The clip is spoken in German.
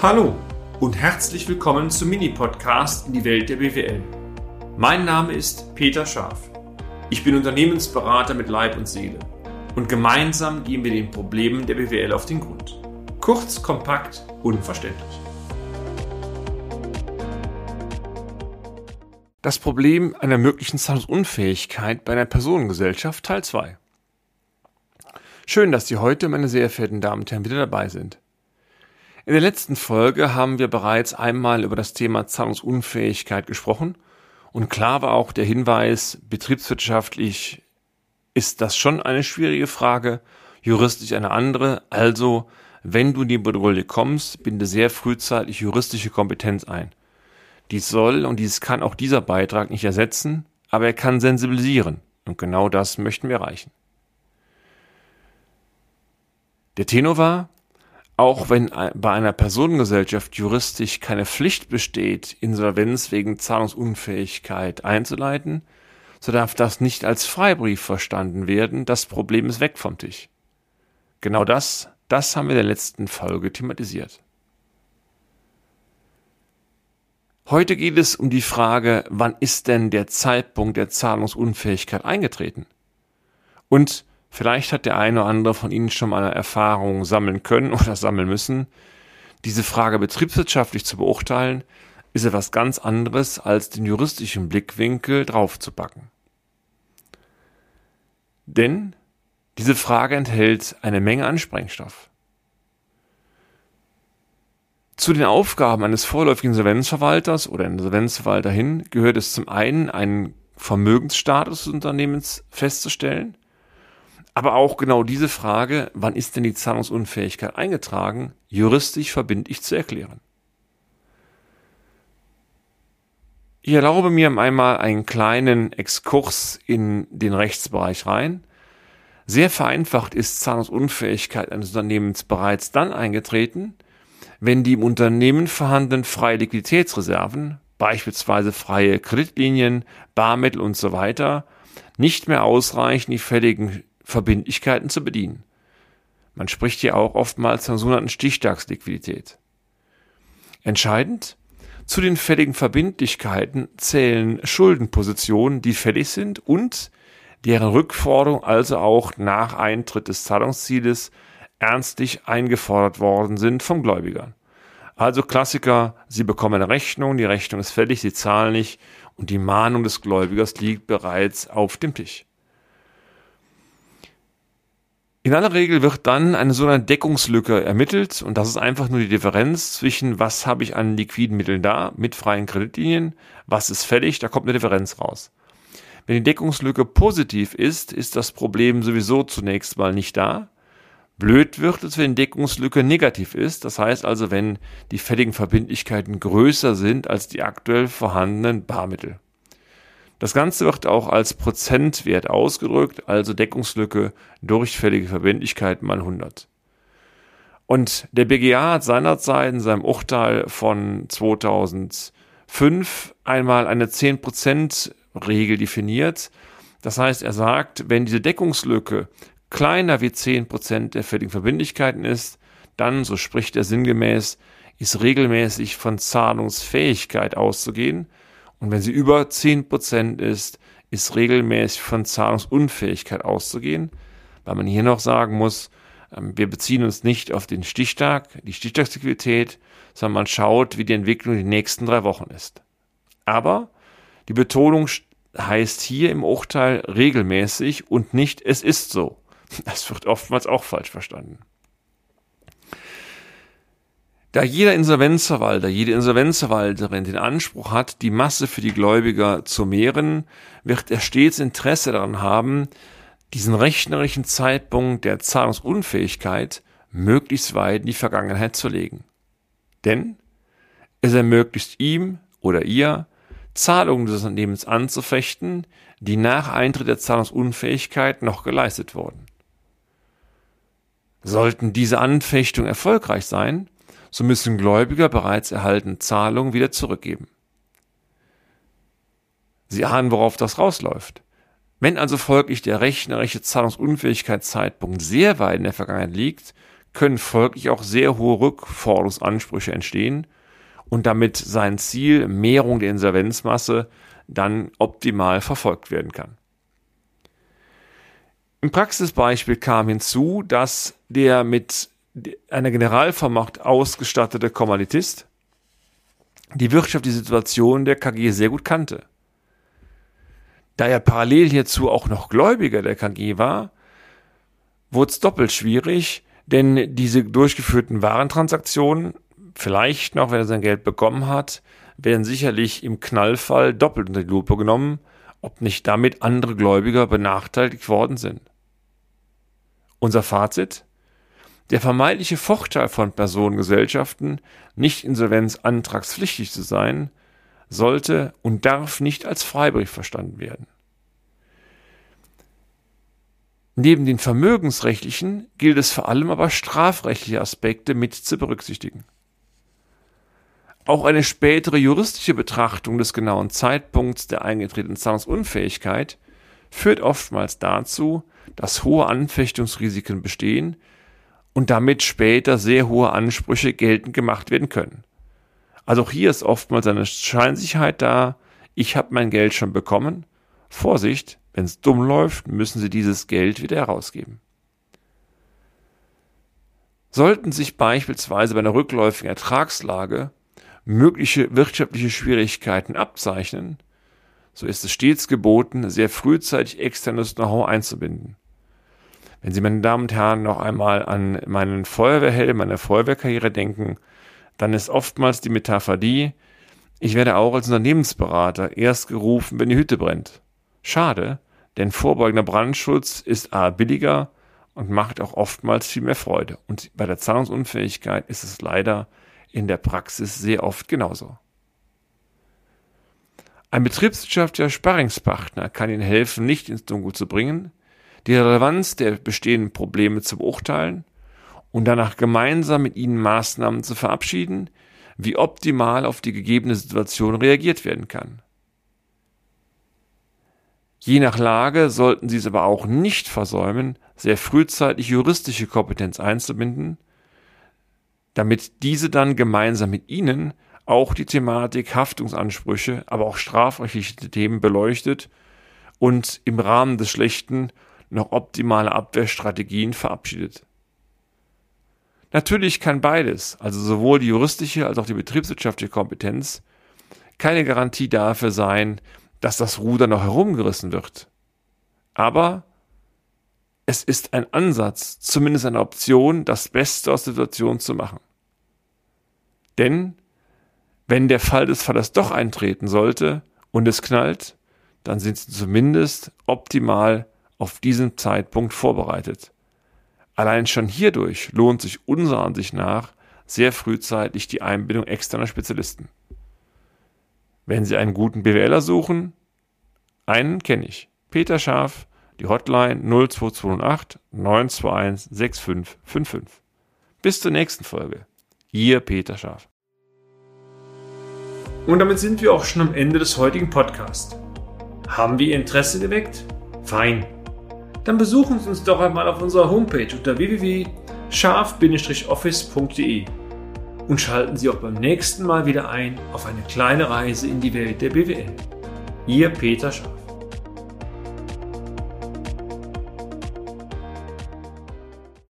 Hallo und herzlich willkommen zum Mini-Podcast in die Welt der BWL. Mein Name ist Peter Scharf. Ich bin Unternehmensberater mit Leib und Seele und gemeinsam gehen wir den Problemen der BWL auf den Grund. Kurz, kompakt, unverständlich. Das Problem einer möglichen Zahlungsunfähigkeit bei einer Personengesellschaft Teil 2. Schön, dass Sie heute, meine sehr verehrten Damen und Herren, wieder dabei sind. In der letzten Folge haben wir bereits einmal über das Thema Zahlungsunfähigkeit gesprochen und klar war auch der Hinweis, betriebswirtschaftlich ist das schon eine schwierige Frage, juristisch eine andere, also wenn du in die Bedrohung kommst, binde sehr frühzeitig juristische Kompetenz ein. Dies soll und dies kann auch dieser Beitrag nicht ersetzen, aber er kann sensibilisieren und genau das möchten wir erreichen. Der Tenor war, auch wenn bei einer Personengesellschaft juristisch keine Pflicht besteht, Insolvenz wegen Zahlungsunfähigkeit einzuleiten, so darf das nicht als Freibrief verstanden werden, das Problem ist weg vom Tisch. Genau das, das haben wir in der letzten Folge thematisiert. Heute geht es um die Frage, wann ist denn der Zeitpunkt der Zahlungsunfähigkeit eingetreten? Und Vielleicht hat der eine oder andere von Ihnen schon mal eine Erfahrung sammeln können oder sammeln müssen. Diese Frage betriebswirtschaftlich zu beurteilen, ist etwas ganz anderes, als den juristischen Blickwinkel draufzupacken. Denn diese Frage enthält eine Menge an Sprengstoff. Zu den Aufgaben eines vorläufigen Insolvenzverwalters oder Insolvenzverwalter hin gehört es zum einen, einen Vermögensstatus des Unternehmens festzustellen, aber auch genau diese Frage, wann ist denn die Zahlungsunfähigkeit eingetragen, juristisch verbindlich zu erklären. Ich erlaube mir einmal einen kleinen Exkurs in den Rechtsbereich rein. Sehr vereinfacht ist Zahlungsunfähigkeit eines Unternehmens bereits dann eingetreten, wenn die im Unternehmen vorhandenen freie Liquiditätsreserven, beispielsweise freie Kreditlinien, Barmittel und so nicht mehr ausreichen, die fälligen Verbindlichkeiten zu bedienen. Man spricht hier auch oftmals von sogenannten Stichtagsliquidität. Entscheidend zu den fälligen Verbindlichkeiten zählen Schuldenpositionen, die fällig sind und deren Rückforderung also auch nach Eintritt des Zahlungszieles ernstlich eingefordert worden sind vom Gläubiger. Also Klassiker, Sie bekommen eine Rechnung, die Rechnung ist fällig, Sie zahlen nicht und die Mahnung des Gläubigers liegt bereits auf dem Tisch. In aller Regel wird dann eine sogenannte Deckungslücke ermittelt und das ist einfach nur die Differenz zwischen was habe ich an liquiden Mitteln da mit freien Kreditlinien, was ist fällig, da kommt eine Differenz raus. Wenn die Deckungslücke positiv ist, ist das Problem sowieso zunächst mal nicht da. Blöd wird es, wenn die Deckungslücke negativ ist, das heißt also, wenn die fälligen Verbindlichkeiten größer sind als die aktuell vorhandenen Barmittel. Das Ganze wird auch als Prozentwert ausgedrückt, also Deckungslücke durchfällige Verbindlichkeit mal 100. Und der BGA hat seinerzeit in seinem Urteil von 2005 einmal eine 10% Regel definiert. Das heißt, er sagt, wenn diese Deckungslücke kleiner wie 10% der fälligen Verbindlichkeiten ist, dann, so spricht er sinngemäß, ist regelmäßig von Zahlungsfähigkeit auszugehen und wenn sie über 10% ist, ist regelmäßig von Zahlungsunfähigkeit auszugehen, weil man hier noch sagen muss, ähm, wir beziehen uns nicht auf den Stichtag, die Stichtagsliquidität, sondern man schaut, wie die Entwicklung die nächsten drei Wochen ist. Aber die Betonung heißt hier im Urteil regelmäßig und nicht es ist so. Das wird oftmals auch falsch verstanden. Da jeder Insolvenzverwalter, jede Insolvenzverwalterin den Anspruch hat, die Masse für die Gläubiger zu mehren, wird er stets Interesse daran haben, diesen rechnerischen Zeitpunkt der Zahlungsunfähigkeit möglichst weit in die Vergangenheit zu legen. Denn es ermöglicht ihm oder ihr, Zahlungen des Unternehmens anzufechten, die nach Eintritt der Zahlungsunfähigkeit noch geleistet wurden. Sollten diese Anfechtungen erfolgreich sein, so müssen Gläubiger bereits erhaltene Zahlungen wieder zurückgeben. Sie ahnen, worauf das rausläuft. Wenn also folglich der rechnerische Zahlungsunfähigkeitszeitpunkt sehr weit in der Vergangenheit liegt, können folglich auch sehr hohe Rückforderungsansprüche entstehen und damit sein Ziel Mehrung der Insolvenzmasse dann optimal verfolgt werden kann. Im Praxisbeispiel kam hinzu, dass der mit einer Generalvermacht ausgestattete Kommanditist die wirtschaftliche Situation der KG sehr gut kannte. Da er parallel hierzu auch noch Gläubiger der KG war, wurde es doppelt schwierig, denn diese durchgeführten Warentransaktionen, vielleicht noch, wenn er sein Geld bekommen hat, werden sicherlich im Knallfall doppelt unter die Lupe genommen, ob nicht damit andere Gläubiger benachteiligt worden sind. Unser Fazit? Der vermeintliche Vorteil von Personengesellschaften, nicht insolvenzantragspflichtig zu sein, sollte und darf nicht als Freibrief verstanden werden. Neben den vermögensrechtlichen gilt es vor allem aber strafrechtliche Aspekte mit zu berücksichtigen. Auch eine spätere juristische Betrachtung des genauen Zeitpunkts der eingetretenen Zahlungsunfähigkeit führt oftmals dazu, dass hohe Anfechtungsrisiken bestehen und damit später sehr hohe Ansprüche geltend gemacht werden können. Also auch hier ist oftmals eine Scheinsicherheit da, ich habe mein Geld schon bekommen. Vorsicht, wenn es dumm läuft, müssen Sie dieses Geld wieder herausgeben. Sollten sich beispielsweise bei einer rückläufigen Ertragslage mögliche wirtschaftliche Schwierigkeiten abzeichnen, so ist es stets geboten, sehr frühzeitig externes Know-how einzubinden. Wenn Sie, meine Damen und Herren, noch einmal an meinen Feuerwehrhelm, meine Feuerwehrkarriere denken, dann ist oftmals die Metapher die, ich werde auch als Unternehmensberater erst gerufen, wenn die Hütte brennt. Schade, denn vorbeugender Brandschutz ist A billiger und macht auch oftmals viel mehr Freude. Und bei der Zahlungsunfähigkeit ist es leider in der Praxis sehr oft genauso. Ein betriebswirtschaftlicher Sparringspartner kann Ihnen helfen, nicht ins Dunkel zu bringen, die Relevanz der bestehenden Probleme zu beurteilen und danach gemeinsam mit Ihnen Maßnahmen zu verabschieden, wie optimal auf die gegebene Situation reagiert werden kann. Je nach Lage sollten Sie es aber auch nicht versäumen, sehr frühzeitig juristische Kompetenz einzubinden, damit diese dann gemeinsam mit Ihnen auch die Thematik Haftungsansprüche, aber auch strafrechtliche Themen beleuchtet und im Rahmen des Schlechten noch optimale Abwehrstrategien verabschiedet. Natürlich kann beides, also sowohl die juristische als auch die betriebswirtschaftliche Kompetenz, keine Garantie dafür sein, dass das Ruder noch herumgerissen wird. Aber es ist ein Ansatz, zumindest eine Option, das Beste aus der Situation zu machen. Denn wenn der Fall des Falles doch eintreten sollte und es knallt, dann sind sie zumindest optimal auf diesen Zeitpunkt vorbereitet. Allein schon hierdurch lohnt sich unserer Ansicht nach sehr frühzeitig die Einbindung externer Spezialisten. Wenn Sie einen guten BWLer suchen, einen kenne ich. Peter Scharf, die Hotline 0228 921 6555. Bis zur nächsten Folge. Ihr Peter Scharf. Und damit sind wir auch schon am Ende des heutigen Podcasts. Haben wir Ihr Interesse geweckt? Fein. Dann besuchen Sie uns doch einmal auf unserer Homepage unter www.scharf-office.de und schalten Sie auch beim nächsten Mal wieder ein auf eine kleine Reise in die Welt der BWL. Ihr Peter Scharf.